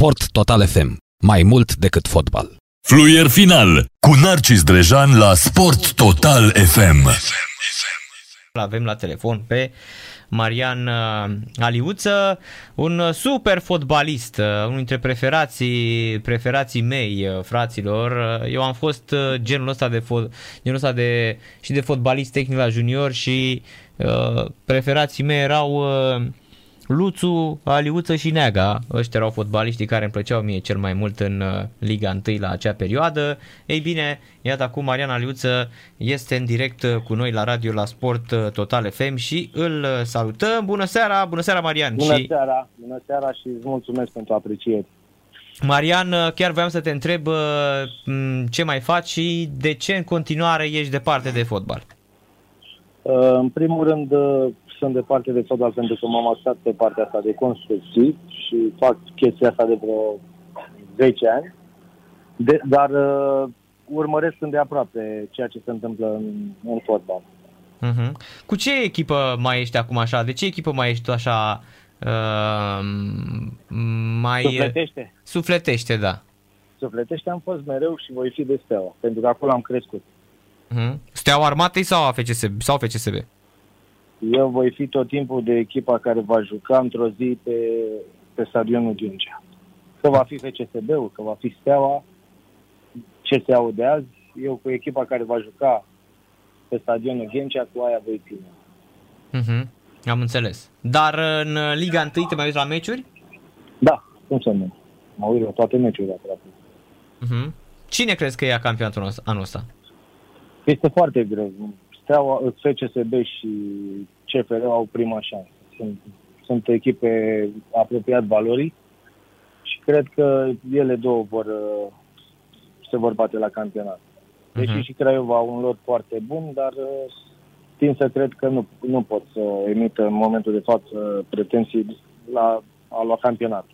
Sport Total FM. Mai mult decât fotbal. Fluier final cu Narcis Drejan la Sport Total FM. Avem la telefon pe Marian uh, Aliuță, un uh, super fotbalist, uh, unul dintre preferații, preferații mei, fraților. Eu am fost genul ăsta de, fo- genul ăsta de și de fotbalist tehnic la junior și uh, preferații mei erau uh, Luțu, Aliuță și Neaga. Ăștia erau fotbaliștii care îmi plăceau mie cel mai mult în uh, Liga 1 la acea perioadă. Ei bine, iată acum Marian Aliuță este în direct uh, cu noi la radio la Sport uh, Total FM și îl salutăm. Bună seara, bună seara Marian! Bună și... seara, bună seara și îți mulțumesc pentru apreciere. Marian, chiar voiam să te întreb ce mai faci și de ce în continuare ești departe de fotbal? În primul rând, sunt departe de fotbal pentru că m-am axat pe partea asta de construcții și fac chestia asta de vreo 10 ani. De, dar uh, urmăresc îndeaproape ceea ce se întâmplă în, în fotbal. Uh-huh. Cu ce echipă mai ești acum așa? De ce echipă mai ești tu așa uh, mai... Sufletește? Sufletește, da. Sufletește am fost mereu și voi fi de steaua, pentru că acolo am crescut. Uh-huh. Steaua armatei sau FCSB? Sau FCSB? Eu voi fi tot timpul de echipa care va juca într-o zi pe, pe stadionul Ghincea. Că va fi FCSB-ul, că va fi Steaua, ce se aude azi, eu cu echipa care va juca pe stadionul Ghencea, cu aia voi fi. Uh-huh. Am înțeles. Dar în Liga 1 te mai uiți la meciuri? Da, cum să nu. Mă uit la toate meciurile aproape. Uh-huh. Cine crezi că ia campionatul anul ăsta? Este foarte greu. Steaua, FCSB și CFR au prima șansă. Sunt, sunt echipe apropiat valorii și cred că ele două vor, uh, se vor bate la campionat. Deși uh-huh. și Craiova au un lot foarte bun, dar uh, tin să cred că nu, nu pot să emită în momentul de față pretenții la a lua campionat.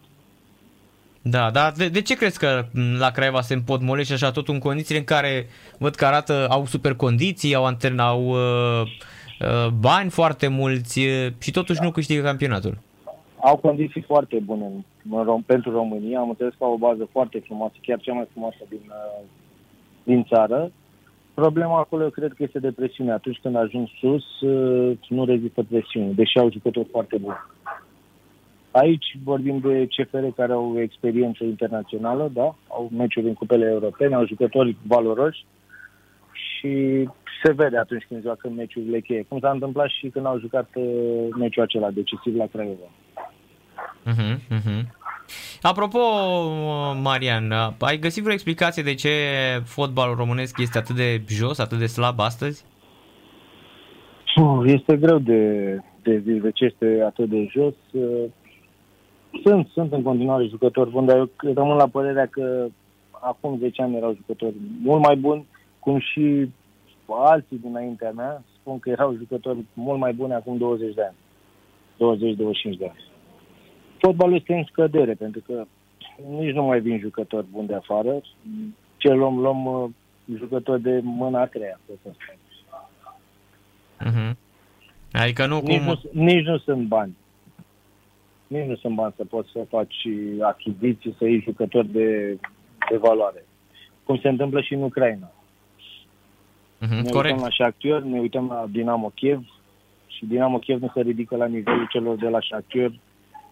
Da, dar de, de ce crezi că la Craiova se împotmolește așa tot în condițiile în care văd că arată, au super condiții, au antrenă, au uh, uh, bani foarte mulți uh, și totuși nu câștigă campionatul? Au condiții foarte bune în, în, pentru România, am înțeles că au o bază foarte frumoasă, chiar cea mai frumoasă din, uh, din țară. Problema acolo eu cred că este de presiune. Atunci când ajung sus, uh, nu rezistă presiune, deși au jucători foarte buni. Aici vorbim de CFR care au experiență internațională, da? Au meciuri în cupele europene, au jucători valoroși și se vede atunci când joacă meciurile cheie. Cum s-a întâmplat și când au jucat uh, meciul acela decisiv la Craiova. Uh-huh, uh-huh. Apropo, Marian, ai găsit vreo explicație de ce fotbalul românesc este atât de jos, atât de slab astăzi? Este greu de, de zis de ce este atât de jos. Sunt, sunt în continuare jucători buni, dar eu rămân la părerea că acum 10 ani erau jucători mult mai buni, cum și alții dinaintea mea spun că erau jucători mult mai buni acum 20 de ani. 20-25 de ani. Fotbalul este în scădere, pentru că nici nu mai vin jucători buni de afară. Ce luăm, luăm uh, jucători de mâna a treia, să spun. Uh-huh. Adică nu nici cum... Nu, nici nu sunt bani nici nu sunt bani să poți să faci achiziții, să iei jucători de, de valoare. Cum se întâmplă și în Ucraina. Mm-hmm, ne corect. uităm la Shakhtar, ne uităm la Dinamo Kiev și Dinamo Kiev nu se ridică la nivelul celor de la Shakhtar.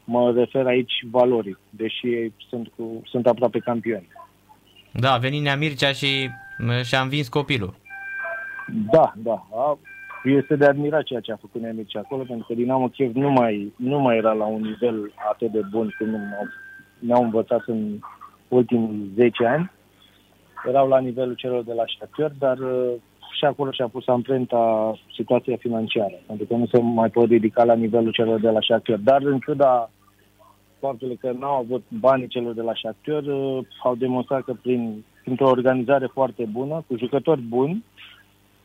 Mă refer aici valorii, deși ei sunt, cu, sunt aproape campioni. Da, a venit Nea Mircea și și-a învins copilul. Da, da. A, este de admirat ceea ce a făcut Nemici acolo, pentru că Dinamo Kiev nu mai, nu mai era la un nivel atât de bun cum ne-au învățat în ultimii 10 ani. Erau la nivelul celor de la Shakhtar, dar uh, și acolo și-a pus amprenta situația financiară, pentru că nu se mai pot ridica la nivelul celor de la Shakhtar. Dar în ciuda faptului că n-au avut banii celor de la Shakhtar, uh, au demonstrat că prin, printr-o organizare foarte bună, cu jucători buni,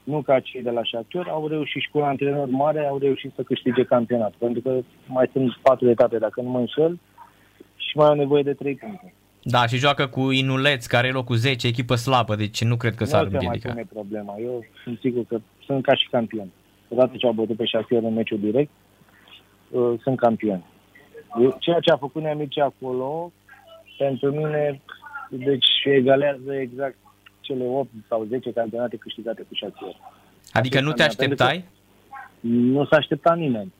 nu ca cei de la Shakhtar, au reușit și cu un antrenor mare, au reușit să câștige campionat. Pentru că mai sunt patru etape, dacă nu mă înșel, și mai au nevoie de trei puncte. Da, și joacă cu Inuleț, care e locul 10, echipă slabă, deci nu cred că s-ar Nu se mai împiedica. pune problema. Eu sunt sigur că sunt ca și campion. Odată ce au bătut pe Shakhtar în meciul direct, uh, sunt campion. Eu, ceea ce a făcut Neamici acolo pentru mine, deci egalează exact cele 8 sau 10 campionate câștigate cu Shakhtar. Adică nu te așteptai? Nu s-a așteptat nimeni.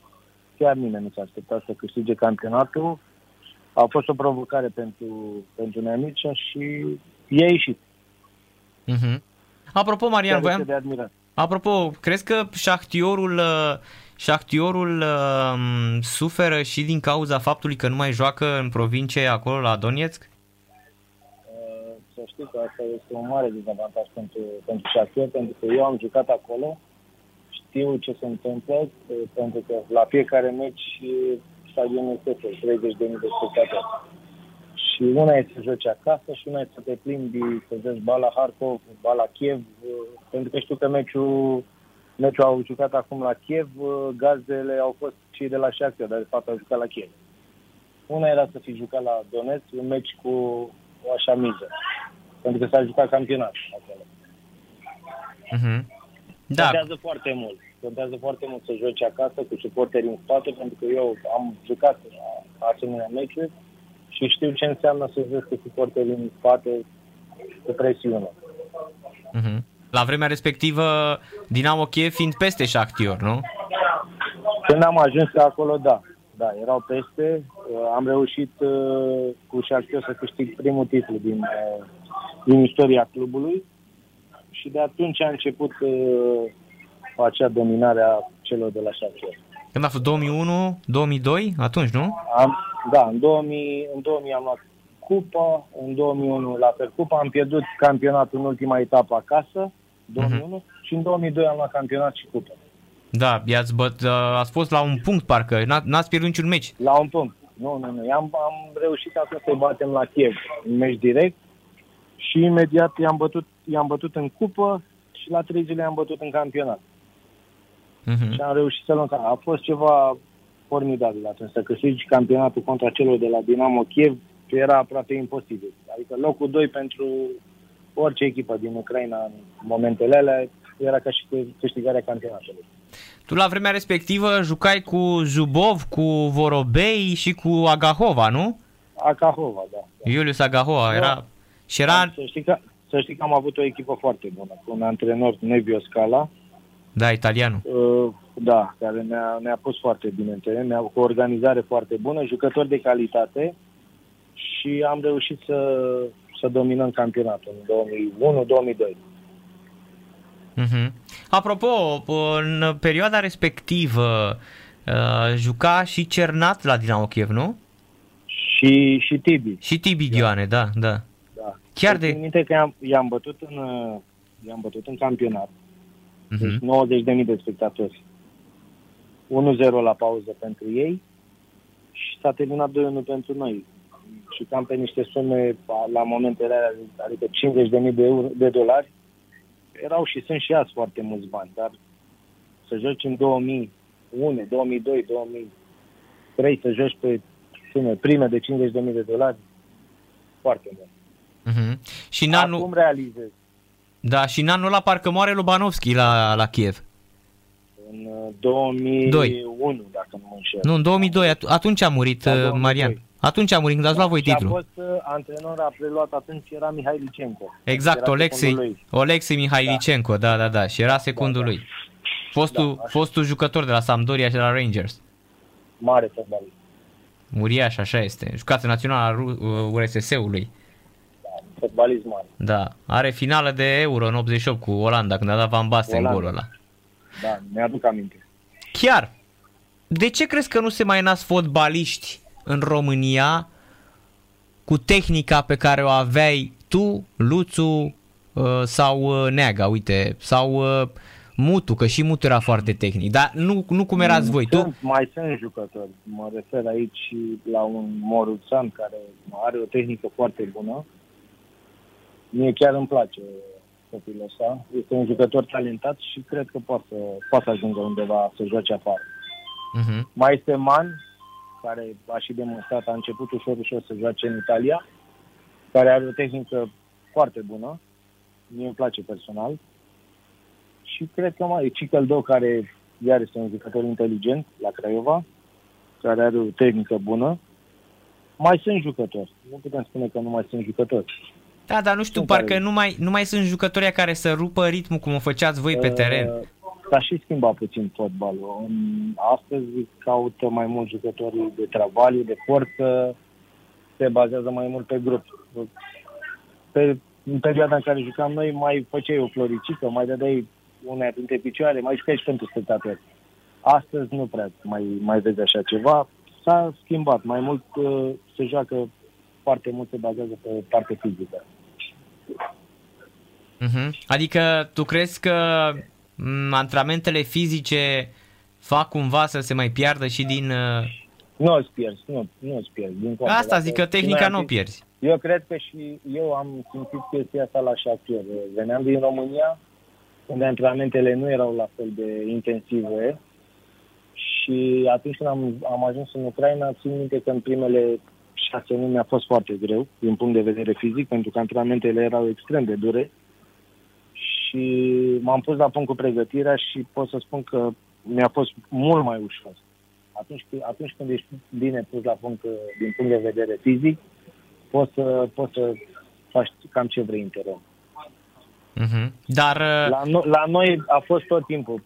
Chiar nimeni nu s-a așteptat să câștige campionatul. A fost o provocare pentru, pentru Neamicea și e ieșit. Uh-huh. Apropo, Marian, Chiar voiam, este de admirat. Apropo, crezi că Șahtiorul, uh, Șahtiorul uh, suferă și din cauza faptului că nu mai joacă în provincie acolo la Donetsk? Uh, Să știi că asta este un mare dezavantaj pentru, pentru Shakhtar, pentru că eu am jucat acolo, știu ce se întâmplă, uh, pentru că la fiecare meci uh, stadionul este 30.000 de spectatori. Și una e să joci acasă și una e să te plimbi, să joci ba la Harkov, ba la Kiev, uh, pentru că știu că meciul, meciul au jucat acum la Kiev, uh, gazdele au fost cei de la Shakhtar, dar de fapt au jucat la Kiev. Una era să fi jucat la Donetsk, un meci cu o așa miză, pentru că s-a jucat campionat acolo. Uh-huh. Da, Contează foarte mult. Contează foarte mult să joci acasă cu suporteri în spate, pentru că eu am jucat la asemenea meciuri și știu ce înseamnă să joci cu suporteri în spate cu presiune. uh-huh. la vremea respectivă Dinamo Kiev fiind peste Shakhtyor, nu? Când am ajuns acolo, da. Da, erau peste. Uh, Am reușit uh, cu Shakhtar să câștig primul titlu din, uh, din istoria clubului și de atunci a început uh, acea dominare a celor de la Shakhtar. Când a fost 2001, 2002, atunci, nu? Am, da, în 2000, în 2000 am luat cupa, în 2001 la fel cupa, am pierdut campionatul în ultima etapă acasă, 2001, și în 2002 am luat campionat și cupa. Da, i-ați băt, uh, ați fost la un punct parcă, N-a, n-ați pierdut niciun meci. La un punct. Nu, nu, nu. Am, am reușit atunci să-i batem la Kiev în meci direct și imediat i-am bătut, i-am bătut în cupă și la trei zile i-am bătut în campionat. Uh-huh. Și am reușit să luăm. A fost ceva formidabil atunci. Să câștigi campionatul contra celor de la Dinamo Kiev era aproape imposibil. Adică locul 2 pentru orice echipă din Ucraina în momentele alea era ca și câștigarea campionatului. Tu la vremea respectivă jucai cu Zubov, cu Vorobei și cu Agahova, nu? Akahova, da. da. Iulius Agahova era... Și era... Să știi, că, să știi că am avut o echipă foarte bună, cu un antrenor Nevio Scala, Da, italianul. uh, da, care ne-a, ne-a pus foarte bine în teren, ne-a cu o organizare foarte bună, jucători de calitate și am reușit să, să dominăm campionatul în 2001-2002. Uh-huh. Apropo, în perioada respectivă uh, juca și Cernat la Dinamo Kiev, nu? Și, și Tibi, Și Tibi Ghioane, da, da. Da. Chiar Să țin de... minte că i-am, i-am, bătut în, uh, i-am bătut în campionat, deci Uh-huh. 90.000 de spectatori. 1-0 la pauză pentru ei și s-a terminat 2-1 pentru noi. Și cam pe niște sume la momentele alea, adică 50.000 de, euro, de dolari, erau și sunt și azi foarte mulți bani, dar să joci în 2001, 2002, 2003, să joci pe sume prime de 50.000 de dolari, foarte bun. Uh-huh. Și în anul... Acum realizez. Da, și în anul ăla parcă moare Lubanovski la, la Kiev. În uh, 2001, dacă nu mă înșel. Nu, în 2002, at- atunci a murit Da, uh, 2002. Marian. Atunci a murit, când ați luat voi Și a titlul. fost uh, antrenor, a preluat atunci, era Mihai Licenco. Exact, Era Olexei, secundul lui. Olexei Mihailicenko, da, da, da, și era secundul Da, da. lui. Fostul, Da, așa. fostul jucător de la Sampdoria și de la Rangers. Mare fotbalist. Uriaș, așa este. Jucață națională a Ru- URSS-ului. Fotbalist mare. Da. Are finală de Euro în 88 cu Olanda, când a dat Van Basten Olanda. golul ăla. Da, mi-aduc aminte. Chiar, de ce crezi că nu se mai nasc fotbaliști în România cu tehnica pe care o aveai tu, Luțu uh, sau uh, Neaga, uite, sau uh, Mutu, că și Mutu era foarte tehnic, dar nu, nu cum erați voi. Tu, Sunt, mai sunt jucători. Mă refer aici și la un Moruțan care are o tehnică foarte bună. Mie chiar îmi place copilul ăsta. Este un jucător talentat și cred că poate să, poate să ajungă undeva să joace afară. uh-huh. Mai este Man, care a și demonstrat, a început ușor, ușor să joace în Italia, care are o tehnică foarte bună. Mie îmi place personal. Și cred că mai e Cicăldo, care iar este un jucător inteligent la Craiova, care are o tehnică bună. mai sunt jucători. Nu putem spune că nu mai sunt jucători. Da, dar nu știu, Sunt parcă care- nu mai, nu mai sunt jucătorii care să rupă ritmul cum o făceați voi pe Uh, teren. S-a și schimbat puțin fotbalul. În- Astăzi caută mai mult jucătorii de travaliu, de forță, se bazează mai mult pe grup. Pe, în perioada în care jucam noi, mai făceai o floricică, mai dădeai una dintre picioare, mai jucai și pentru spectatori. Astăzi nu prea mai, mai vezi așa ceva. S-a schimbat. Mai mult uh, se joacă foarte mult, se bazează pe parte fizică. Mhm. Adică tu crezi că m, antrenamentele fizice fac cumva să se mai piardă și din... uh, Nu îți pierzi, nu, nu îți pierzi. Din contră, Asta dacă zic că tehnica noi nu am o pierzi. Eu cred că și eu am simțit chestia asta la șachier. Veneam din România, unde antrenamentele nu erau la fel de intensive și atunci când am, am ajuns în Ucraina, țin minte că în primele șase luni mi-a fost foarte greu din punct de vedere fizic, pentru că antrenamentele erau extrem de dure și m-am pus la punct cu pregătirea și pot să spun că mi-a fost mult mai ușor. Atunci, atunci când ești bine pus la punct uh, din punct de vedere fizic, poți să, poți să faci cam ce vrei în teren. Mhm. Dar uh, La, no- la noi a fost tot timpul,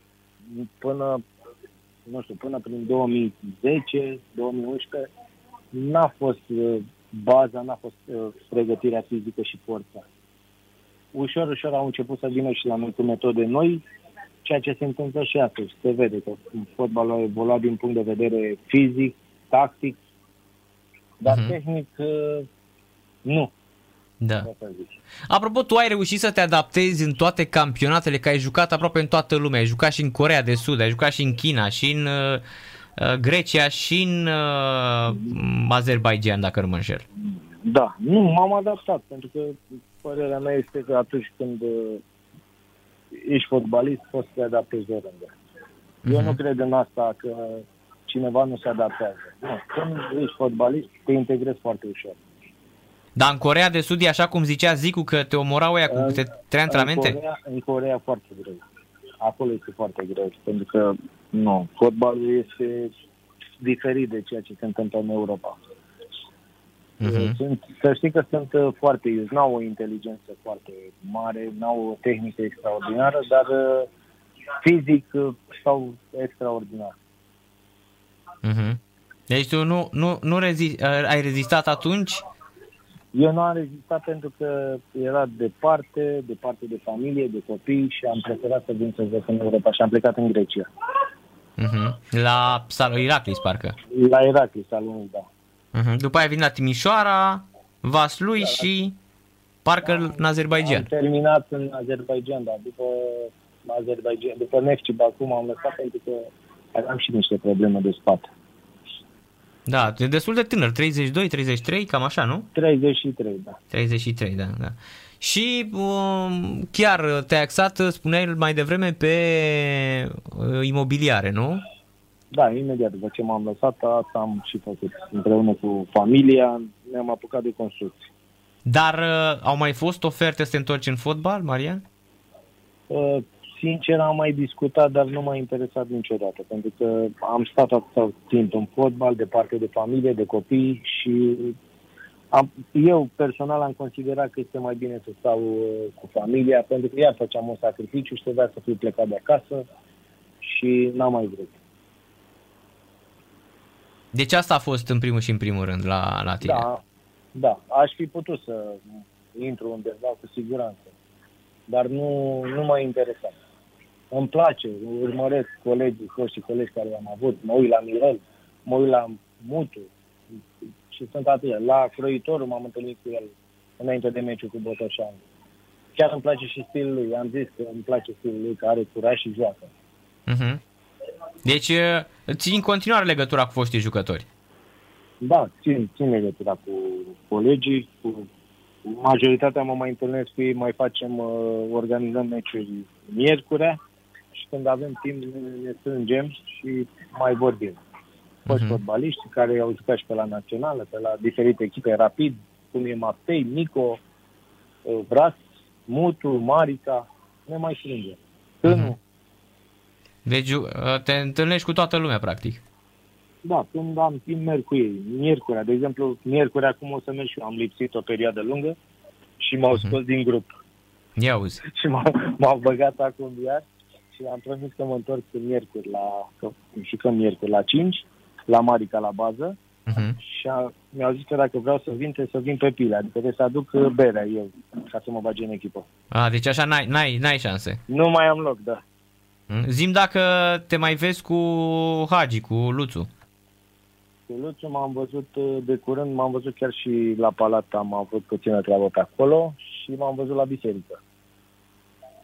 până, nu știu, până prin 2010, 2011, n-a fost uh, baza, n-a fost uh, pregătirea fizică și forța. Ușor, ușor au început să vină și la noi cu metode noi, ceea ce se întâmplă și astăzi. Se vede că fotbalul a evoluat din punct de vedere fizic, tactic, dar Mhm. tehnic uh, nu, da. pot să zic. Apropo, tu ai reușit să te adaptezi în toate campionatele, că ai jucat aproape în toată lumea. Ai jucat și în Corea de Sud, ai jucat și în China, și în uh, uh, Grecia, și în uh, Azerbaijan, dacă nu mă înșel. Da, nu, m-am adaptat, pentru că părerea mea este că atunci când uh, ești fotbalist, poți să te adaptezi oriunde. Eu Mhm. nu cred în asta că cineva nu se adaptează. Nu, când ești fotbalist, te integrezi foarte ușor. Dar în Corea de Sud e așa cum zicea Zicu că te omorau ăia cu În- câte trei antrenamente? În Corea, în Corea foarte greu. Acolo este foarte greu, pentru că nu, fotbalul este diferit de ceea ce se întâmplă în Europa. Mhm. Sunt, să știi că sunt uh, foarte iuți, n-au o inteligență foarte mare, n-au o tehnică extraordinară, dar uh, fizic uh, stau extraordinar. Mhm. Deci tu nu, nu, nu rezi- uh, ai rezistat atunci? Eu nu am rezistat pentru că era departe, departe de familie, de copii și am preferat să vin să joc în Europa și am plecat în Grecia. Mhm. La Salo Iraklis, parcă. La Iraklis, salonul, da. Mhm. După aia vin la Timișoara, Vaslui și parcă în Am Azerbaijan. terminat în Azerbaijan, dar după Azerbaijan, după Nefci Baku m-am lăsat pentru că aveam și niște probleme de spate. Da, e destul de tânăr, 32, 33, cam așa, nu? 33, da. 33, da, da. Și um, chiar te-ai axat, spuneai mai devreme, pe uh, imobiliare, nu? Da, imediat după ce m-am lăsat, asta am și făcut. Împreună cu familia ne-am apucat de construcții. Dar uh, au mai fost oferte să te întorci în fotbal, Marian? Uh, Sincer, am mai discutat, dar nu m-a interesat niciodată, pentru că am stat atâta timp în fotbal, departe de familie, de copii și am, eu personal am considerat că este mai bine să stau uh, cu familia, pentru că iar făceam un sacrificiu și trebuia să fiu plecat de acasă și n-am mai vrut. Deci asta a fost în primul și în primul rând la, la tine. Da, da, aș fi putut să intru undeva cu siguranță, dar nu, nu m-a interesat. Îmi place, urmăresc colegii, foștii colegi care am avut, mă uit la Mirel, mă uit la Mutu și sunt atâția. La Croitorul m-am întâlnit cu el înainte de meciul cu Botoșani. Chiar îmi place și stilul lui, am zis că îmi place stilul lui, că are curaj și joacă. Uh-huh. Deci uh, ții în continuare legătura cu foștii jucători. Da, țin, țin legătura cu colegii, cu majoritatea mă mai întâlnesc cu ei, mai facem, uh, organizăm meciuri miercurea și când avem timp ne, ne strângem și mai vorbim. Foști Mhm. fotbaliști care au jucat și pe la națională, pe la diferite echipe, Rapid, cum e Maptei, Nico, uh, Vras, Mutu, Marica, ne mai strângem. Tânu, Deci uh, te întâlnești cu toată lumea, practic. da, când am timp merg cu ei. Miercurea, de exemplu, miercuri acum o să merg și eu. Am lipsit o perioadă lungă și m-au Mhm. scos din grup. Ia uzi. Și m-au, m-au băgat acum iar și am promis că mă întorc miercuri la, că jucăm miercuri la 5, la Marica la bază Mhm. și a, mi-au zis că dacă vreau să vin, trebuie să vin pe pile, adică trebuie să aduc uh, berea eu ca să mă bage în echipă. A, deci așa n-ai, n-ai, n-ai șanse. Nu mai am loc, da. Mm? Zim dacă te mai vezi cu Hagi, cu Luțu. Cu Luciu m-am văzut uh, de curând, m-am văzut chiar și la Palat, am avut puțină treabă pe acolo și m-am văzut la biserică.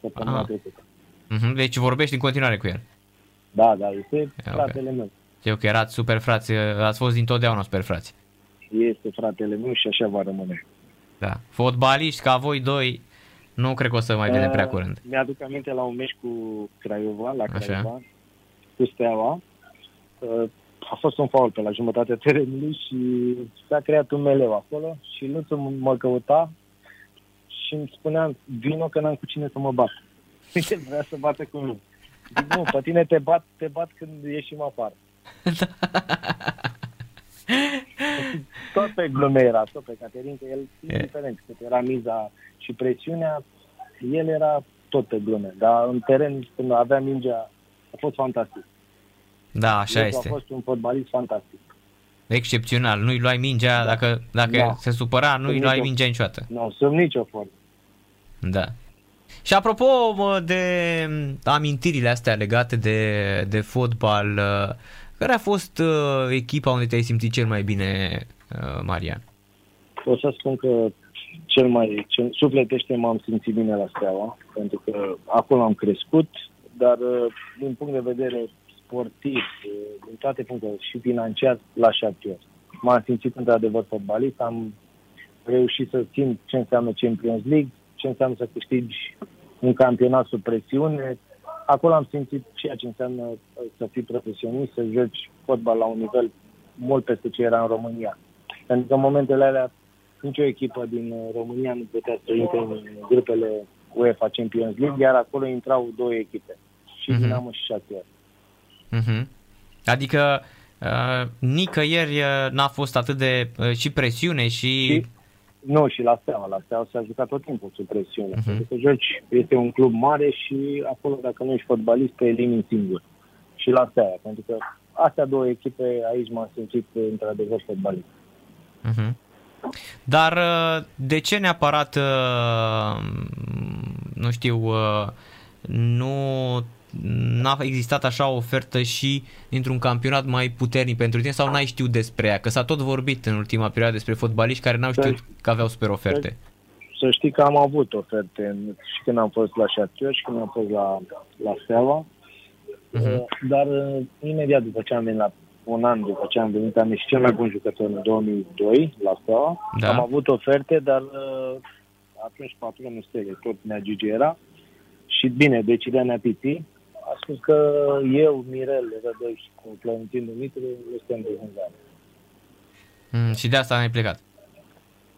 Săptămâna Aha. trecută. Mhm. Deci vorbești în continuare cu el. Da, da, este ok. fratele meu. Eu că erați super frați, ați fost dintotdeauna super frați. Este fratele meu și așa va rămâne. Da. Fotbaliști ca voi doi, nu cred că o să mai vedem prea Uh, curând. Mi-aduc aminte la un meci cu Craiova, la Așa. Craiova, cu Steaua. Uh, A fost un faul pe la jumătatea terenului și s-a creat un meleu acolo și Luțu m- mă căuta și îmi spunea, vino că n-am cu cine să mă bat. El vrea să bată cu mine. Zic, nu, pe tine te bat, te bat când ieșim afară. tot pe glume era, tot pe Caterin, că el, indiferent cât era miza și presiunea, el era tot pe glume. Dar în teren, când avea mingea, a fost fantastic. Da, așa El este. A fost un fotbalist fantastic. Excepțional. Nu-i luai mingea, dacă, dacă Da. se supăra, nu-i Sub luai nicio- mingea niciodată. Nu, sub nicio formă. Da. Și apropo mă, de amintirile astea legate de, de fotbal, uh, care a fost uh, echipa unde te-ai simțit cel mai bine, uh, Marian? O să spun că cel mai cel, sufletește m-am simțit bine la Steaua, pentru că acolo am crescut, dar uh, din punct de vedere sportiv, uh, din toate punctele și financiar, la șapte ori. M-am simțit într-adevăr fotbalist, am reușit să simt ce înseamnă Champions League, ce înseamnă să câștigi un campionat sub presiune. Acolo am simțit ceea ce înseamnă uh, să fii profesionist, să joci fotbal la un nivel mult peste ce era în România. Pentru că în momentele alea nicio echipă din uh, România nu putea să intre în grupele UEFA Champions League, iar acolo intrau două echipe, și Mhm. Dinamo și Shakhtar. Uh-huh. Adică uh, nicăieri uh, n-a fost atât de uh, și presiune și... Și, nu, și la Steaua. La Steaua s-a jucat tot timpul sub presiune. Mhm. Pentru că joci, este un club mare și acolo, dacă nu ești fotbalist, te elimini singur. Și la Steaua, pentru că astea două echipe, aici m-am simțit uh, într-adevăr fotbalist. Uh-huh. Dar uh, de ce neapărat, uh, nu știu, uh, nu n-a existat așa o ofertă și într-un campionat mai puternic pentru tine sau n-ai știut despre ea? Că s-a tot vorbit în ultima perioadă despre fotbaliști care n-au știut că aveau super oferte. Să știi că am avut oferte în- și când am fost la Shakhtar și când am fost la, la Steaua. Mhm. Uh, Dar uh, imediat după ce am venit la un an după ce am venit, am ieșit cel mai bun jucător în 2002 la Steaua. Da. Am avut oferte, dar uh, atunci patronul Stele, tot Nea Gigi era. Și bine, decizia Nea Piti a spus că eu, Mirel, Rădăi cu Florentin Dumitru, suntem de vânzare. Mm, și de asta ai plecat.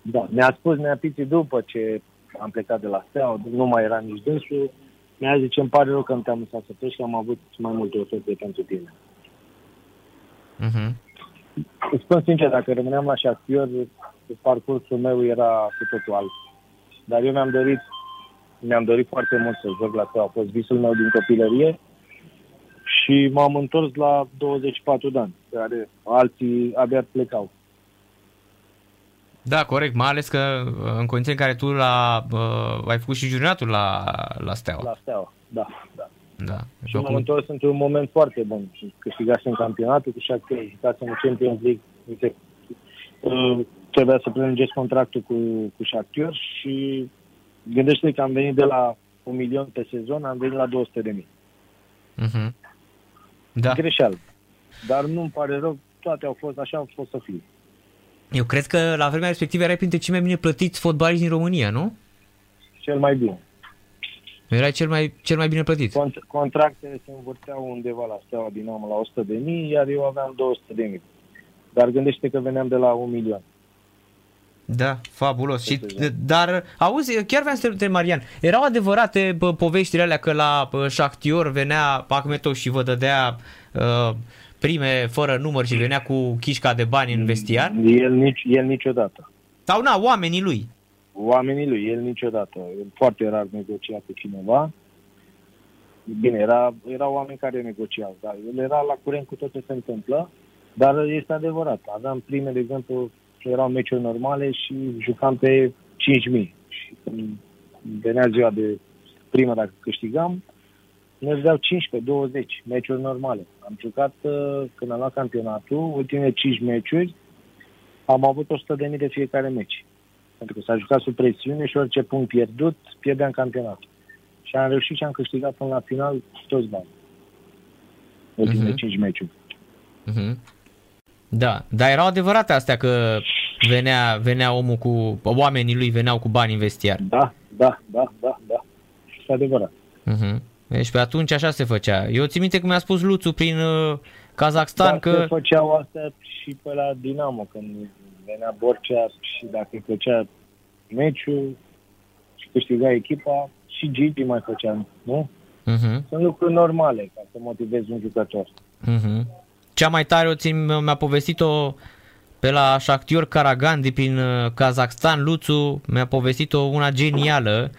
Da, mi-a spus Nea Piti după ce am plecat de la Steaua, nu mai era nici dânsul, mi-a zis îmi pare rău că nu te-am lăsat să pleci, că am avut mai multe oferte pentru tine. Uh-huh. Îți spun sincer, dacă rămâneam la Shakhtar, parcursul meu era cu totul alt. Dar eu mi-am dorit, mi-am dorit foarte mult să joc la Steaua. A fost visul meu din copilărie și m-am întors la 24 de ani, care alții abia plecau. Da, corect, mai ales că uh, în condiții în care tu la, uh, ai făcut și jurinatul la, la Steaua. La Steaua, da, da. Da. Și m-am întors într-un moment foarte bun. Câștigasem campionatul cu Shakhtar, jucasem în Champions League. Uite, uh, trebuia să prelungesc contractul cu, cu Shakhtar și gândește că am venit de la un milion pe sezon, am venit la 200 de mii. Uh-huh. Da. Greșeală. Dar nu-mi pare rău, toate au fost așa, au fost să fie. Eu cred că la vremea respectivă erai printre cei mai bine plătiți fotbaliști din România, nu? Cel mai bine. Erai cel mai, cel mai bine plătit. Cont- contractele se învârteau undeva la Steaua Dinamo la 100 de mii, iar eu aveam 200 de mii. Dar gândește că veneam de la un milion. Da, fabulos. Și, Este exact. dar, auzi, chiar vreau să te întreb, Marian, erau adevărate bă, poveștile alea că la bă, Shakhtyor venea Pacmetov și vă dădea uh, prime fără număr și venea cu chișca de bani în vestiar? El, nici, el niciodată. Sau na, oamenii lui? Oamenii lui, el niciodată. El foarte rar negocia cu cineva. Bine, era, erau oameni care negociau, dar el era la curent cu tot ce se întâmplă, dar este adevărat. Aveam prime, de exemplu, erau meciuri normale și jucam pe 5.000. Și când venea ziua de primă, dacă câștigam, ne dădeau 15-20 meciuri normale. Am jucat, uh, când am luat campionatul, ultimele 5 meciuri, am avut 100.000 de fiecare meci. Pentru că s-a jucat sub presiune și orice punct pierdut, pierdeam campionatul. Și am reușit și am câștigat până la final toți bani. Ultimele Mhm. 5 meciuri. Uh-huh. Da, dar erau adevărate astea că venea, venea omul cu, oamenii lui veneau cu bani în vestiar. Da, da, da, da, da. Este adevărat. Uh-huh. Deci pe atunci așa se făcea. Eu țin minte că mi-a spus Luțu prin uh, Kazakhstan Dar că... se făceau astea și pe la Dinamo, când venea Borcea și dacă îi făcea meciul și câștiga echipa, și Gigi mai făcea, nu? Uh-huh. Sunt lucruri normale ca să motivezi un jucător. Uh-huh. Cea mai tare o țin, mi-a povestit-o pe la Shakhtar Karagandi prin uh, Kazakhstan, Luțu mi-a povestit-o una genială,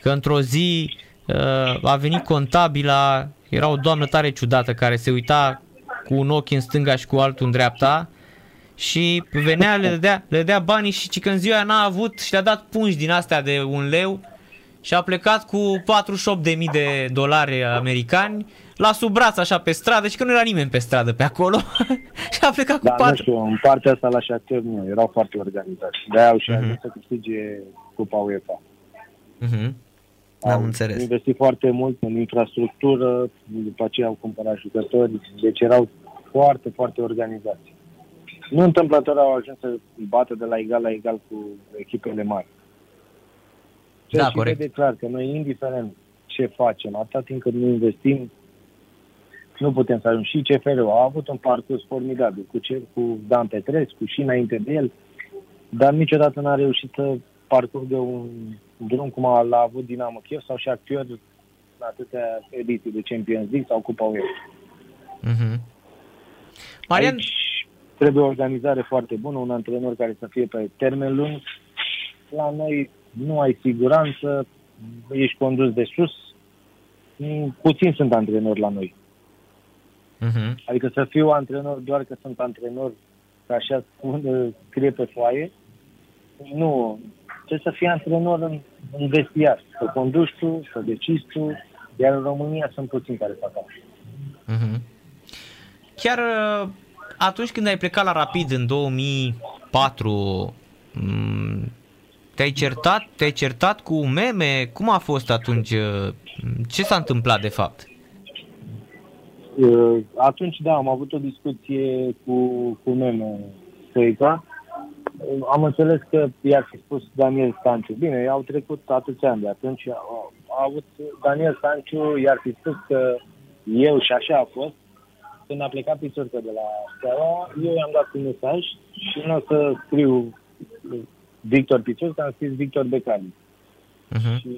că într-o zi uh, a venit contabila, era o doamnă tare ciudată care se uita cu un ochi în stânga și cu altul în dreapta și venea, le dădea, le dădea banii și ci că în ziua aia n-a avut și le-a dat pungi din astea de un leu și a plecat cu 48.000 de dolari americani la sub braț așa pe stradă și că nu era nimeni pe stradă pe acolo și a plecat cu Dar nu 4. știu, în partea asta la Shakhtar nu, erau foarte organizați. De-aia au și Mhm. ajuns să câștige Cupa UEFA. Uh-huh. Am Au înțeles. investit foarte mult în infrastructură, după aceea au cumpărat jucători, deci erau foarte, foarte organizați. Nu întâmplător au ajuns să bată de la egal la egal cu echipele mari. Se Da, și corect. vede clar că noi, indiferent ce facem, atâta timp cât nu investim, nu putem să ajungem. Și CFR-ul a avut un parcurs formidabil cu, ce, cu Dan Petrescu și înainte de el, dar niciodată n-a reușit să parcurgă un drum cum a, l-a avut Dinamo Kiev sau și actor în atâtea ediții de Champions League sau Cupa UEFA. Uh-huh. Marian, Aici trebuie o organizare foarte bună, un antrenor care să fie pe termen lung. La noi nu ai siguranță, ești condus de sus. Mm, Puțin sunt antrenori la noi. uh-huh. Adică să fiu antrenor doar că sunt antrenor, ca așa spun, scrie pe foaie. Nu. Trebuie să fii antrenor în, în vestiar. Să conduci tu, să decizi tu. Iar în România sunt puțini care fac asta. uh-huh. chiar uh, atunci când ai plecat la Rapid în 2004 m, te-ai certat, te-ai certat cu meme? Cum a fost atunci? uh, Ce s-a întâmplat de fapt? Uh, Atunci, da, am avut o discuție cu, cu Meme Stoica. Uh, Am înțeles că i-ar fi spus Daniel Stanciu. Bine, au trecut atâția ani de atunci. A, a avut Daniel Stanciu, i-ar fi spus că eu, și așa a fost, când a plecat Pițurcă de la Steaua, eu i-am dat un mesaj și nu o să scriu Victor Pițurcă, am scris Victor Becali. Uh-huh. Și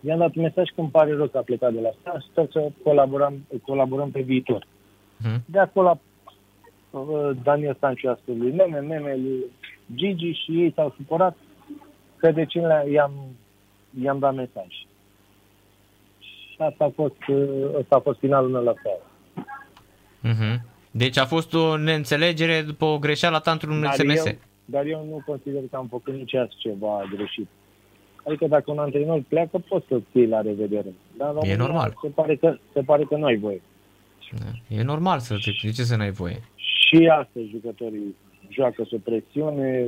i-am dat un mesaj că îmi pare rău că a plecat de la asta și sper să colaborăm, colaborăm pe viitor. Uh-huh. De acolo uh, Daniel Stanciu a spus lui meme, meme lui Gigi și ei s-au supărat că de ce le- i-am, i-am dat mesaj. Și asta a fost, uh, ăsta a fost finalul meu la seară. Uh-huh. Deci a fost o neînțelegere după o greșeală ta într-un Dar SMS. eu, dar eu nu consider că am făcut nici azi ceva greșit. Adică dacă un antrenor pleacă, poți să ții la revedere. Dar în România normal. Se pare, că, se pare că nu ai voie. Da. E normal să te... De ce să n-ai voie? Și astăzi jucătorii joacă sub presiune.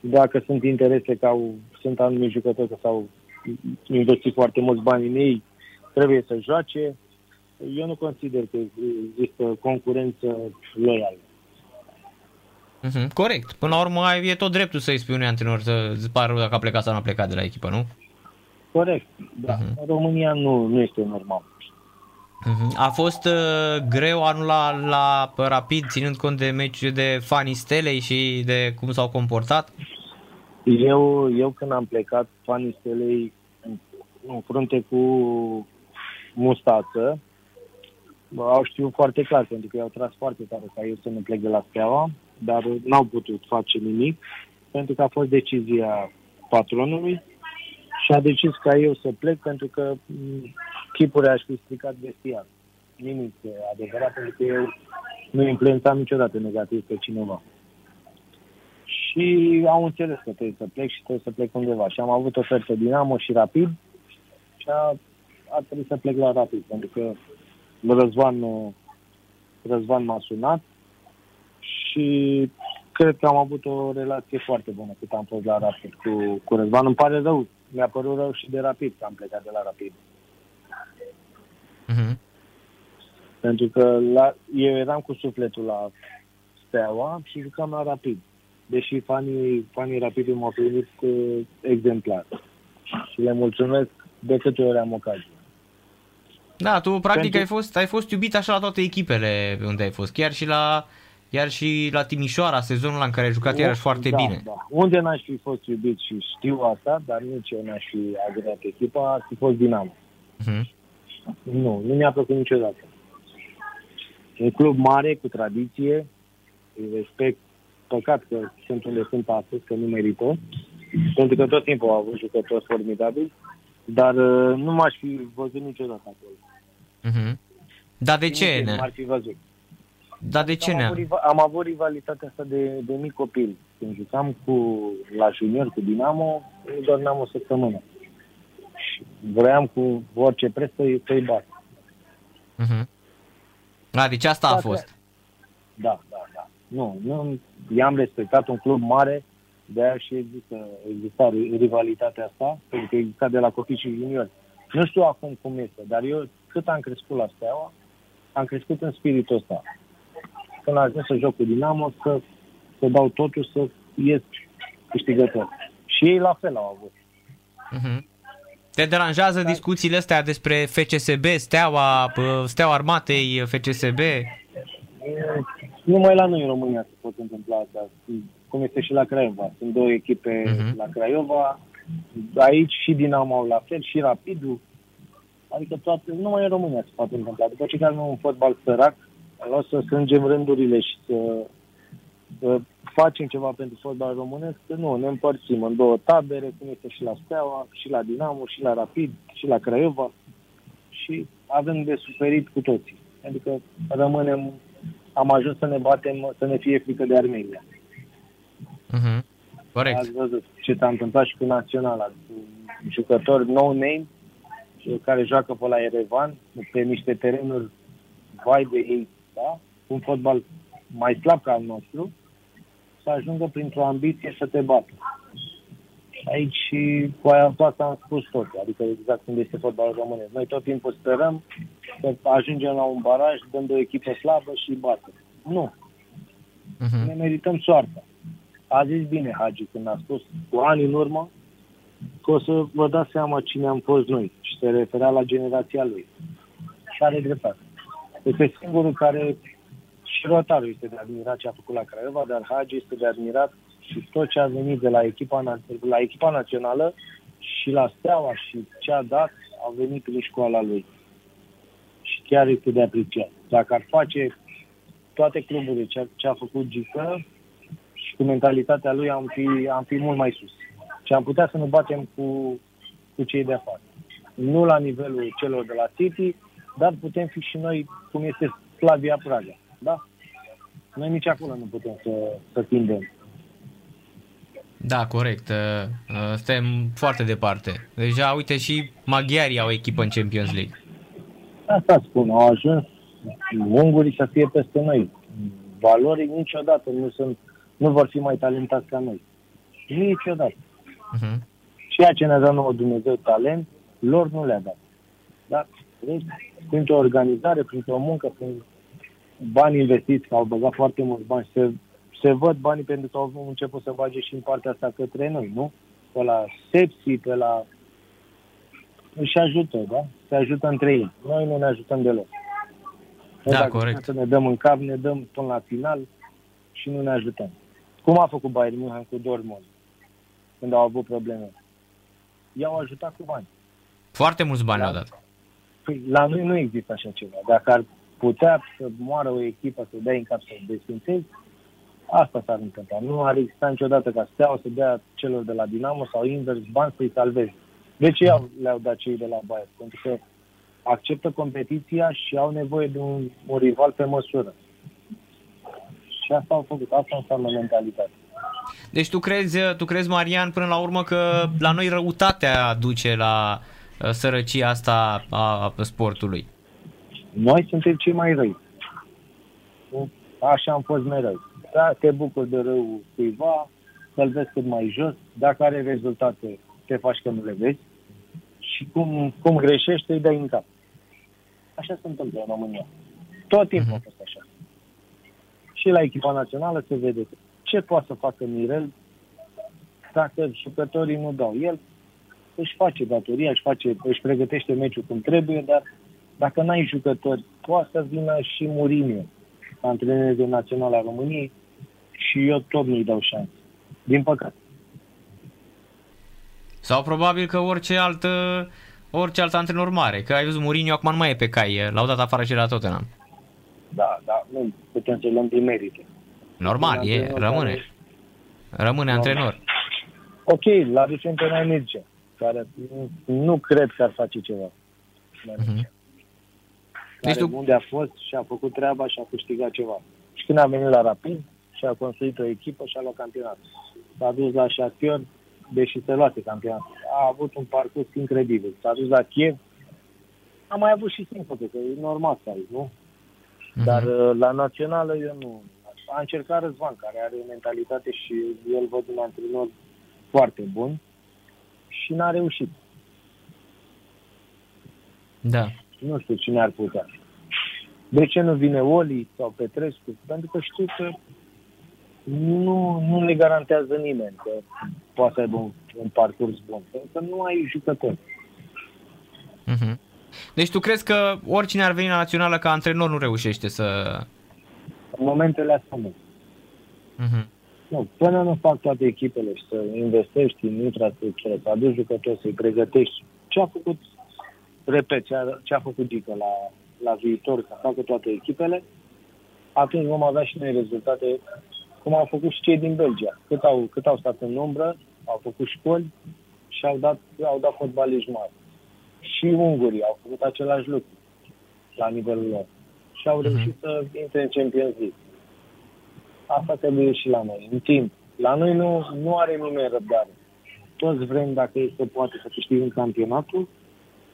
Dacă sunt interese că au, sunt anumiti jucători că s-au investit foarte mulți bani în ei, trebuie să joace. Eu nu consider că există concurență loială. Uh-huh. Corect. Până la urmă ai- e tot dreptul să-i spui unui antrenor să îți pară rău dacă a plecat sau nu a plecat de la echipă, nu? Corect, da. Mhm. În România nu, nu este normal. Uh-huh. A fost uh, greu anul la, la Rapid, ținând cont de meciuri de fanii Stelei și de cum s-au comportat? Eu, eu când am plecat, fanii Stelei în, în frunte cu Mustață, au știut foarte clar, pentru că i-au tras foarte tare ca eu să nu plec de la Steaua, dar n-au putut face nimic, pentru că a fost decizia patronului și a decis ca eu să plec pentru că m, chipurile aș fi stricat vestiar. Nimic adevărat, pentru că eu nu influențam niciodată negativ pe cineva. Și au înțeles că trebuie să plec și trebuie să plec undeva. Și am avut ofertă Dinamo și Rapid și a, a trebuit să plec la Rapid, pentru că Răzvan, Răzvan m-a sunat și cred că am avut o relație foarte bună cât am fost la Rapid cu, cu Răzvan. Îmi pare rău, mi-a părut rău și de Rapid că am plecat de la Rapid. Uh-huh. Pentru că la, eu eram cu sufletul la Steaua și jucam la Rapid. Deși fanii, fanii Rapid m-au primit uh, exemplar. Și le mulțumesc de câte ori am ocazie. Da, tu practic Pentru- ai fost, ai fost iubit așa la toate echipele unde ai fost, chiar și la chiar și la Timișoara, sezonul ăla în care ai jucat iarăși foarte da, bine. Da. Unde n-aș fi fost iubit și știu asta, dar nici eu n-aș fi agreat echipa, ar fi fost Dinamo. Uh-huh. Nu, nu mi-a plăcut niciodată. Un club mare, cu tradiție, îi respect. Păcat că sunt unde sunt astăzi, că nu merită, pentru că tot timpul au avut jucători formidabili, dar uh, nu m-aș fi văzut niciodată acolo. Uh-huh. Dar de ce? Nici nu Ne? m-ar fi văzut. Dar de ce am, ne? avut, riva- am avut rivalitatea asta de, de mic copil. Când jucam cu, la junior cu Dinamo, nu dormeam o săptămână. Și vroiam cu orice preț să-i, să-i bat. Uh-huh. A, deci asta a Toate- fost. Da, da, da. Nu, nu i-am respectat un club mare, de aia și există, exista ri- rivalitatea asta, pentru că exista de la copii și juniori. Nu știu acum cum este, dar eu cât am crescut la Steaua, am crescut în spiritul ăsta. Când am ajuns să joc cu Dinamo, să, să dau totul, să ies câștigător. Și ei la fel au avut. Uh-huh. Te deranjează discuțiile astea despre FCSB, Steaua, pă, Steaua Armatei, FCSB? Numai la noi în România se pot întâmpla asta, cum este și la Craiova. Sunt două echipe Mhm. la Craiova, aici și Dinamo au la fel, și Rapidul. Adică toate, numai în România se poate întâmpla. După ce avem un fotbal sărac, o să strângem rândurile și să, să facem ceva pentru fotbal românesc, că nu, ne împărțim în două tabere, cum este și la Steaua, și la Dinamo, și la Rapid, și la Craiova și avem de suferit cu toții. Adică rămânem, am ajuns să ne batem, să ne fie frică de Armenia. Uh-huh. Corect. Ați văzut ce s-a întâmplat și cu Naționala, cu jucători no-name care joacă pe la Erevan, pe niște terenuri vai de ei, da? un fotbal mai slab ca al nostru, să ajungă printr-o ambiție să te bată. Aici și cu aia cu asta am spus tot, adică exact cum este fotbalul românesc. Noi tot timpul sperăm să ajungem la un baraj, dăm de o echipă slabă și bate. Nu, ne Uh-huh. merităm soarta. A zis bine Hagi când a spus cu ani în urmă că o să vă dați seama cine am fost noi și se referea la generația lui. Și are dreptate. Este singurul care și rotarul este de admirat ce a făcut la Craiova, dar Hagi este de admirat și tot ce a venit de la echipa, na- la echipa națională și la Steaua și ce a dat a venit prin școala lui. Și chiar este de apreciat. Dacă ar face toate cluburile ce, ce a făcut Gică și cu mentalitatea lui am fi, am fi mult mai sus. Și am putea să ne batem cu, cu cei de afară. Nu la nivelul celor de la City, dar putem fi și noi, cum este Slavia Praga. Da? Noi nici acolo nu putem să, să tindem. Da, corect. Uh, uh, Suntem foarte departe. Deja, uite, și maghiarii au echipă în Champions League. Asta spun, au ajuns ungurii să fie peste noi. Valorii niciodată nu, sunt, nu vor fi mai talentați ca noi. Niciodată. Uh-huh. Ceea ce ne-a dat nouă Dumnezeu talent, lor nu le-a dat. Da? Vezi? Printr-o organizare, printr-o muncă, prin bani investiți, că au băgat foarte mulți bani, se, se văd banii pentru că au început să bage și în partea asta către noi, nu? Pe la sepsi, pe la... Își ajută, da? Se ajută între ei. Noi nu ne ajutăm deloc. Noi Da, dacă corect. Să ne dăm în cap, ne dăm până la final și nu ne ajutăm. Cum a făcut Bayern München cu Dortmund când au avut probleme? I-au ajutat cu bani. Foarte mulți bani Da. au dat. Păi, la noi nu există așa ceva. Dacă ar putea să moară o echipă, să dea în cap să o desfințezi, asta s-ar întâmpla. Nu ar exista niciodată ca Steaua să dea celor de la Dinamo sau invers bani să-i salveze. De ce i-au, le-au dat cei de la Bayern? Pentru că acceptă competiția și au nevoie de un, un rival pe măsură. Și asta au făcut, asta înseamnă mentalitate. Deci tu crezi, tu crezi, Marian, până la urmă că la noi răutatea duce la uh, sărăcia asta a sportului? Noi suntem cei mai răi. Așa am fost mereu. Da, te bucuri de rău cuiva, să-l vezi cât mai jos, dacă are rezultate, te faci că nu le vezi și cum, cum greșești, îi dai în cap. Așa se întâmplă în România. Tot timpul uh-huh. a fost așa. Și la echipa națională se vede ce poate să facă Mirel dacă jucătorii nu dau. El își face datoria, își, face, își pregătește meciul cum trebuie, dar dacă n-ai jucători, poate să vină și Mourinho, antrenorul de național României, și eu tot nu-i dau șansă. Din păcate. Sau probabil că orice alt, orice alt antrenor mare. Că ai văzut, Mourinho acum nu mai e pe cai. L-au dat afară și la Tottenham. Da, da, nu putem să luăm din merite. Normal, e, rămâne. Care... Rămâne Normal. antrenor. Ok, la Vicente mai merge, care nu, nu cred că ar face ceva. Uh-huh. Deci tu... unde a fost și a făcut treaba și a câștigat ceva. Și când a venit la Rapid și a construit o echipă și a luat campionat. S-a dus la Shakhtar, deși se luase campionat. A avut un parcurs incredibil. S-a dus la Kiev, a mai avut și simplu, că e normal să ai, nu? Uh-huh. Dar uh, la națională eu nu. A încercat Răzvan, care are o mentalitate și el văd un antrenor foarte bun și n-a reușit. Da. Nu știu cine ar putea. De ce nu vine Oli sau Petrescu? Pentru că știu că nu, nu le garantează nimeni că poate să aibă un, un parcurs bun. Pentru că nu ai jucători. Uh-huh. Deci tu crezi că oricine ar veni la națională ca antrenor nu reușește să... În momentele astea nu. Uh-huh. Nu, până nu fac toate echipele și să investești în infrastructură, să aduci jucători, să-i pregătești. Ce a făcut, repet, ce a, ce a făcut Gică la, la viitor, să facă toate echipele, atunci vom avea și noi rezultate cum au făcut și cei din Belgia. Cât au, cât au stat în umbră, au făcut școli și au dat, au dat fotbaliști mari. Și ungurii au făcut același lucru la nivelul lor. Și au reușit uh-huh. să intre în Champions League. Asta trebuie și la noi, în timp. La noi nu, nu are nimeni răbdare. Toți vrem, dacă este poate, să câștigăm campionatul,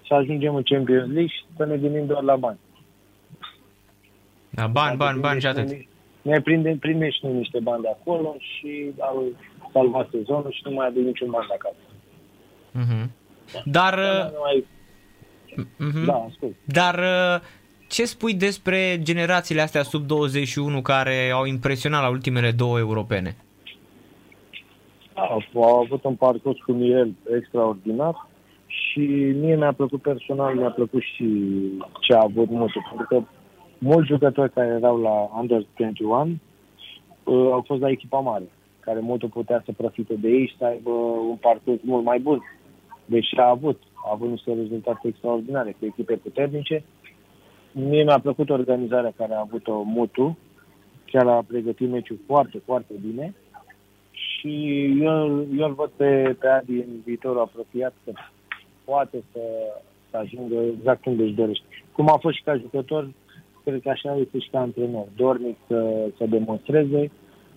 să ajungem în Champions League și să ne gândim doar la bani. Da, bani, bani, bani și atât. Ne prindem, primești niște bani de acolo și au salvat sezonul și nu mai aduc niciun bani de acasă. Mm-hmm. Dar... Da, mai... mm-hmm. da, ascult. Dar uh, ce spui despre generațiile astea sub 21 care au impresionat la ultimele două europene? Da, au avut un parcurs cu Mirel extraordinar și mie mi-a plăcut personal, mi-a plăcut și ce a avut Mutu, pentru că mulți jucători care erau la Under 21 uh, au fost la echipa mare, care Mutu putea să profite de ei și să aibă un parcurs mult mai bun. Deși a avut, a avut niște rezultate extraordinare cu echipe puternice Mie mi-a plăcut organizarea care a avut-o Mutu, chiar a pregătit meciul foarte, foarte bine. Și eu, eu îl văd pe, pe Adi în viitorul apropiat că poate să, să ajungă exact unde își dorește. Cum a fost și ca jucător, cred că așa este și ca antrenor. Dornic să, să demonstreze.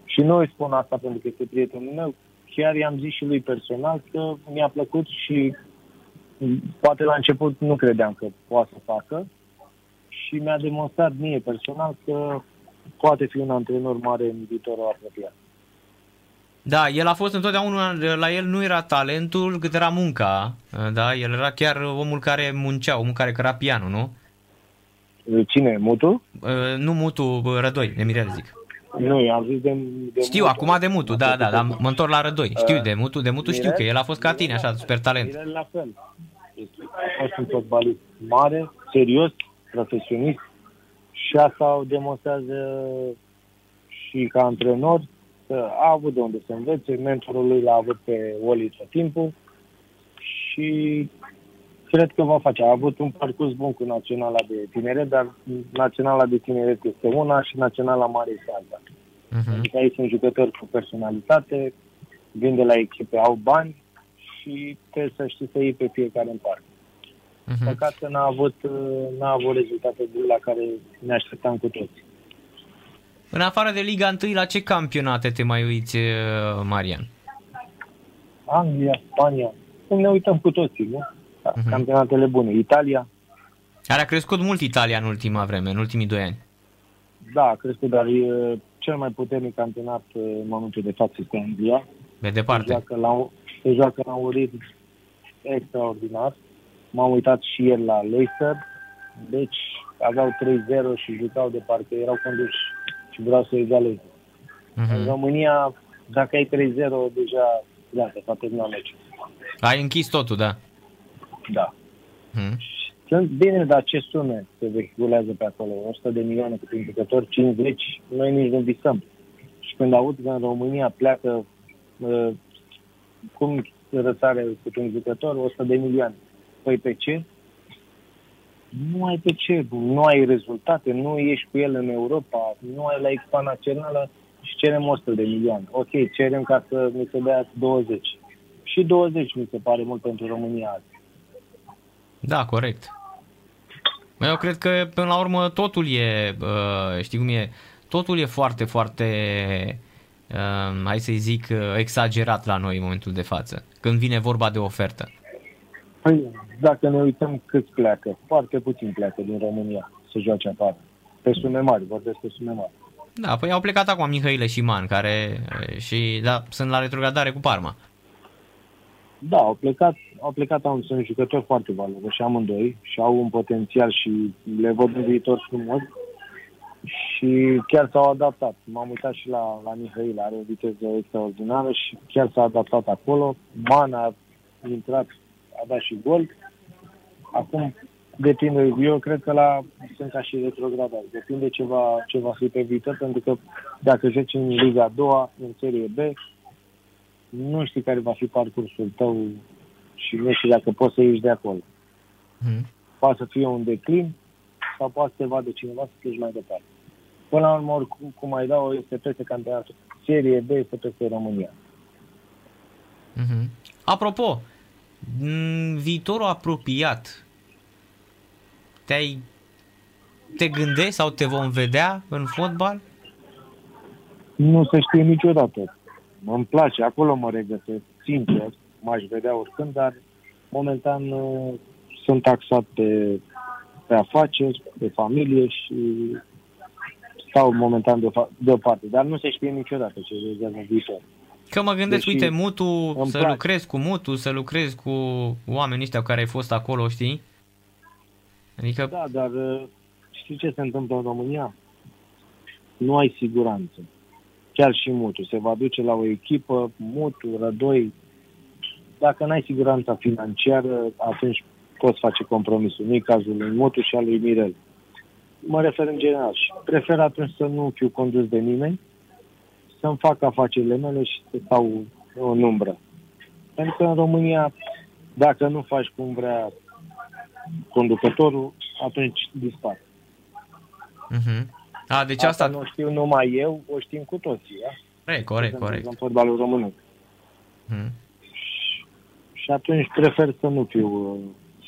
Și nu îi spun asta pentru că este prietenul meu, chiar i-am zis și lui personal că mi-a plăcut și poate la început nu credeam că poate să facă, și mi-a demonstrat mie personal că poate fi un antrenor mare în viitorul apropiat. Da, el a fost întotdeauna, la el nu era talentul, cât era munca, da? El era chiar omul care muncea, omul care căra pianul, nu? Cine, Mutu? Uh, nu Mutu, Rădoi, Nemirel zic. Nu, am zis de, de Știu, Mutu. acum de Mutu, da, da, dar mă întorc la Rădoi. Știu de Mutu, de Mutu știu că el a fost ca tine, așa, super talent. Mirel la fel. A fost un fotbalist mare, serios, profesionist și asta o demonstrează și ca antrenor că a avut de unde să învețe, mentorul lui l-a avut pe Oli tot timpul și cred că va face. A avut un parcurs bun cu Naționala de Tineret, dar Naționala de Tineret este una și Naționala Mare este alta. Uh-huh. Adică aici sunt jucători cu personalitate, vin de la echipe, au bani și trebuie să știi să iei pe fiecare în parte. Uh-huh. Păcat că n-a avut, uh, n-a avut rezultate la care ne așteptam cu toți. În afară de Liga 1, la ce campionate te mai uiți, uh, Marian? Anglia, Spania, cum ne uităm cu toții, nu? Mhm. Campionatele bune. Italia, Care a crescut mult Italia în ultima vreme, în ultimii doi ani. da, a crescut, dar e cel mai puternic campionat uh, în momentul de față este Anglia. De Se departe. joacă la, un- se joacă la un ritm extraordinar. M-am uitat și ieri la Leicester, deci aveau 3-0 și jucau de parcă erau conduși și vreau să egaleze. În Uh-huh. România, dacă ai 3-0, deja, gata, s-a terminat meciul. Ai închis totul, da. Da. Uh-huh. Sunt bine, dar ce sume se vehiculează pe acolo? 100 de milioane câte un jucător, 50, noi nici nu visăm. Și când aud că în România pleacă, uh, cum răsare câte un jucător, 100 de milioane. Păi pe ce? Nu ai pe ce, nu ai rezultate, nu ești cu el în Europa, nu ai la echipa națională și cerem 100 de milioane. Ok, cerem ca să mi se dea 20. Și 20 mi se pare mult pentru România azi. Da, corect. Mă, Eu cred că, până la urmă, totul e, uh, știi cum e, totul e foarte, foarte, uh, hai să-i zic, uh, exagerat la noi în momentul de față, când vine vorba de ofertă. Păi, dacă ne uităm cât pleacă, foarte puțin pleacă din România să joace afară. Pe sume mari, vorbesc pe sume mari. Da, păi au plecat acum Mihaile și Man, care uh, și, da, sunt la retrogradare cu Parma. Da, au plecat, au plecat am, sunt jucători foarte valoroși amândoi și au un potențial și le văd în viitor frumos și chiar s-au adaptat. M-am uitat și la, la Mihail, are o viteză extraordinară și chiar s-a adaptat acolo. Man a intrat, a dat și gol. Acum depinde, eu cred că la sunt ca și retrogradat. Depinde ce va, ce va fi pe viitor, pentru că dacă joci în Liga a doua, în Serie B, nu știi care va fi parcursul tău și nu știi dacă poți să ieși de acolo. Mhm. Poate să fie un declin sau poate să te vadă cineva să pleci mai departe. Până la urmă, oricum, cum ai dau, este peste campionatul. Serie B este peste România. Mhm. Apropo, în viitorul apropiat, te-ai, te gândești sau te vom vedea în fotbal? Nu se știe niciodată. Îmi place, acolo mă regăsesc, sincer, m-aș vedea oricând, dar momentan uh, sunt taxat pe, pe afaceri, pe familie și stau momentan deopa- deoparte. Dar nu se știe niciodată ce realizează în viitor. Că mă gândesc, Deși uite, Mutu, îmi să place. lucrez cu Mutu, să lucrez cu oamenii ăștia care ai fost acolo, știi? Adică, Da, dar uh, știi ce se întâmplă în România? Nu ai siguranță. Chiar și Mutu. Se va duce la o echipă, Mutu, Rădoi. Dacă n-ai siguranța financiară, atunci poți face compromisul. Nu-i cazul lui Mutu și al lui Mirel. Mă refer în general și prefer atunci să nu fiu condus de nimeni, să-mi fac afacerile mele și să stau în umbră. Pentru că în România, dacă nu faci cum vrea conducătorul, atunci dispar. uh-huh. A, deci Asta asta... nu știu numai eu, o știm cu toții. Da? Corect, corect, Ce se corect. întâmplă În fotbalul românesc. Mhm. Și atunci prefer să nu fiu uh,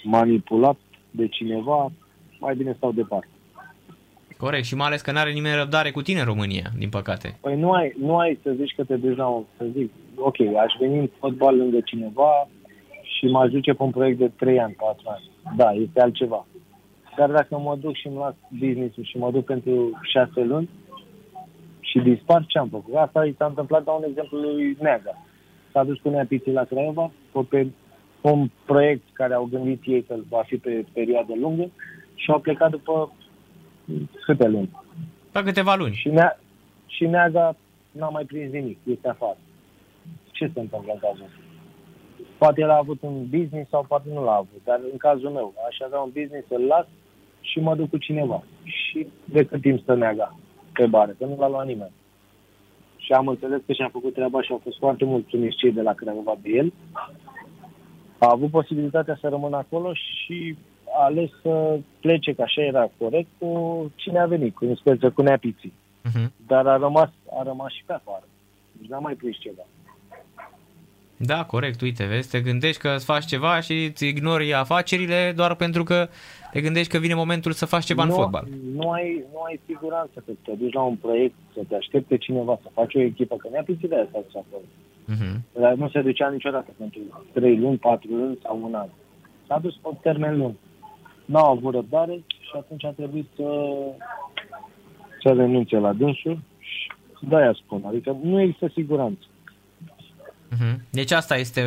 manipulat de cineva, mai bine stau departe. Corect, și mai ales că n-are nimeni răbdare cu tine în România, din păcate. Păi nu ai, nu ai să zici că te duci la un, să zic, ok, aș veni în fotbal lângă cineva și mă duce pe un proiect de 3 ani, 4 ani. Da, este altceva. Dar dacă mă duc și îmi las business-ul și mă duc pentru 6 luni și dispar, ce am făcut? Asta i s-a întâmplat, dau un exemplu lui Neaga. S-a dus cu Neapiții la Craiova, pe, pe un proiect care au gândit ei că va fi pe perioadă lungă și au plecat după câte luni. La câteva luni. Și, nea, și Neaga n-a mai prins nimic, este afară. Ce se întâmplă în cazul ăsta? Poate el a avut un business sau poate nu l-a avut, dar în cazul meu, aș avea un business, îl las și mă duc cu cineva. Și de cât timp stă Neaga pe bară, că nu l-a luat nimeni. Și am înțeles că și-a făcut treaba și au fost foarte mulțumiți cei de la Craiova de el. a avut posibilitatea să rămână acolo și a ales să plece, că așa era corect, cu cine a venit, cu inspecția, cu neapiții. Uh-huh. Dar a rămas, a rămas și pe afară. Deci n-a mai prins ceva. Da, corect, uite, vezi, te gândești că îți faci ceva și îți ignori afacerile doar pentru că te gândești că vine momentul să faci ceva nu, în fotbal. Nu ai, nu ai siguranță că te duci la un proiect, să te aștepte cineva, să faci o echipă, că neapiții de aia s-au acolo. Uh-huh. Dar nu se ducea niciodată pentru 3 luni, 4 luni sau un an. S-a dus pe termen lung. N-au avut răbdare și atunci a trebuit să, să renunțe la dânsul și de-aia spun. Adică nu există siguranță. Uh-huh. Deci asta este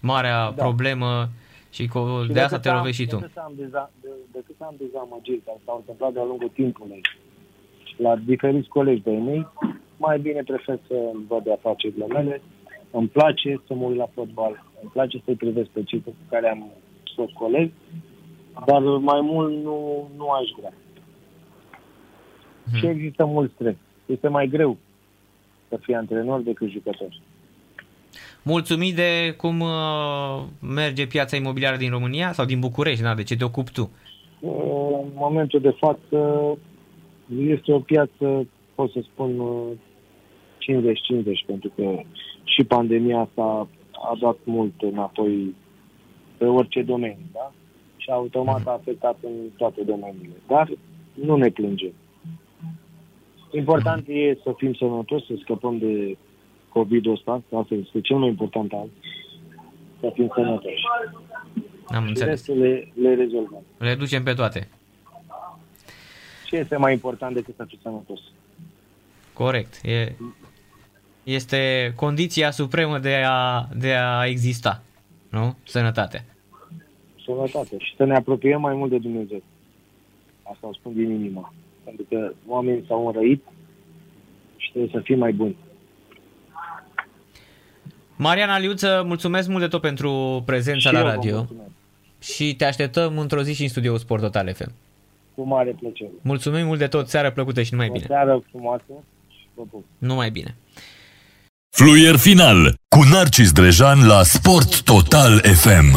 marea da. problemă și co- Și de asta decât te am- lovești și tu. Decât am, deza, de, decât am dezamăgiri care s-au întâmplat de-a lungul timpului la diferiți colegi de mei, mai bine prefer să văd de afacerile mele. Îmi place să mă uit la fotbal, îmi place să-i privesc pe cei cu care am fost colegi, dar mai mult nu, nu aș vrea. Și există mult stres. Este mai greu să fii antrenor decât jucător. Mulțumit de cum uh, merge piața imobiliară din România sau din București, na, de ce te ocupi tu. În momentul de față este o piață, pot să spun, uh, 50-50, pentru că și pandemia asta a dat mult înapoi pe orice domeniu, da? Și automat a afectat în toate domeniile. Dar nu ne plângem. Important e să fim sănătoși, să scăpăm de COVID-ul ăsta, asta este cel mai important azi, să fim sănătoși. Am Și înțeles. restul le, le rezolvăm. Le ducem pe toate. Ce este mai important decât să fii sănătos? Corect. E, este condiția supremă de a, de a exista. Nu? Sănătatea. Sănătate. Și să ne apropiem mai mult de Dumnezeu. Asta o spun din inima. Pentru că oamenii s-au înrăit și trebuie să fim mai buni. Mariana Liuță, mulțumesc mult de tot pentru prezența Și la eu vă radio mulțumesc. și te așteptăm într-o zi și în studioul Sport Total FM. Cu mare plăcere. Mulțumim mult de tot, seară plăcută și numai O bine. seară frumoasă și vă pup. Numai bine. Fluier final cu Narcis Drejan la Sport Total FM.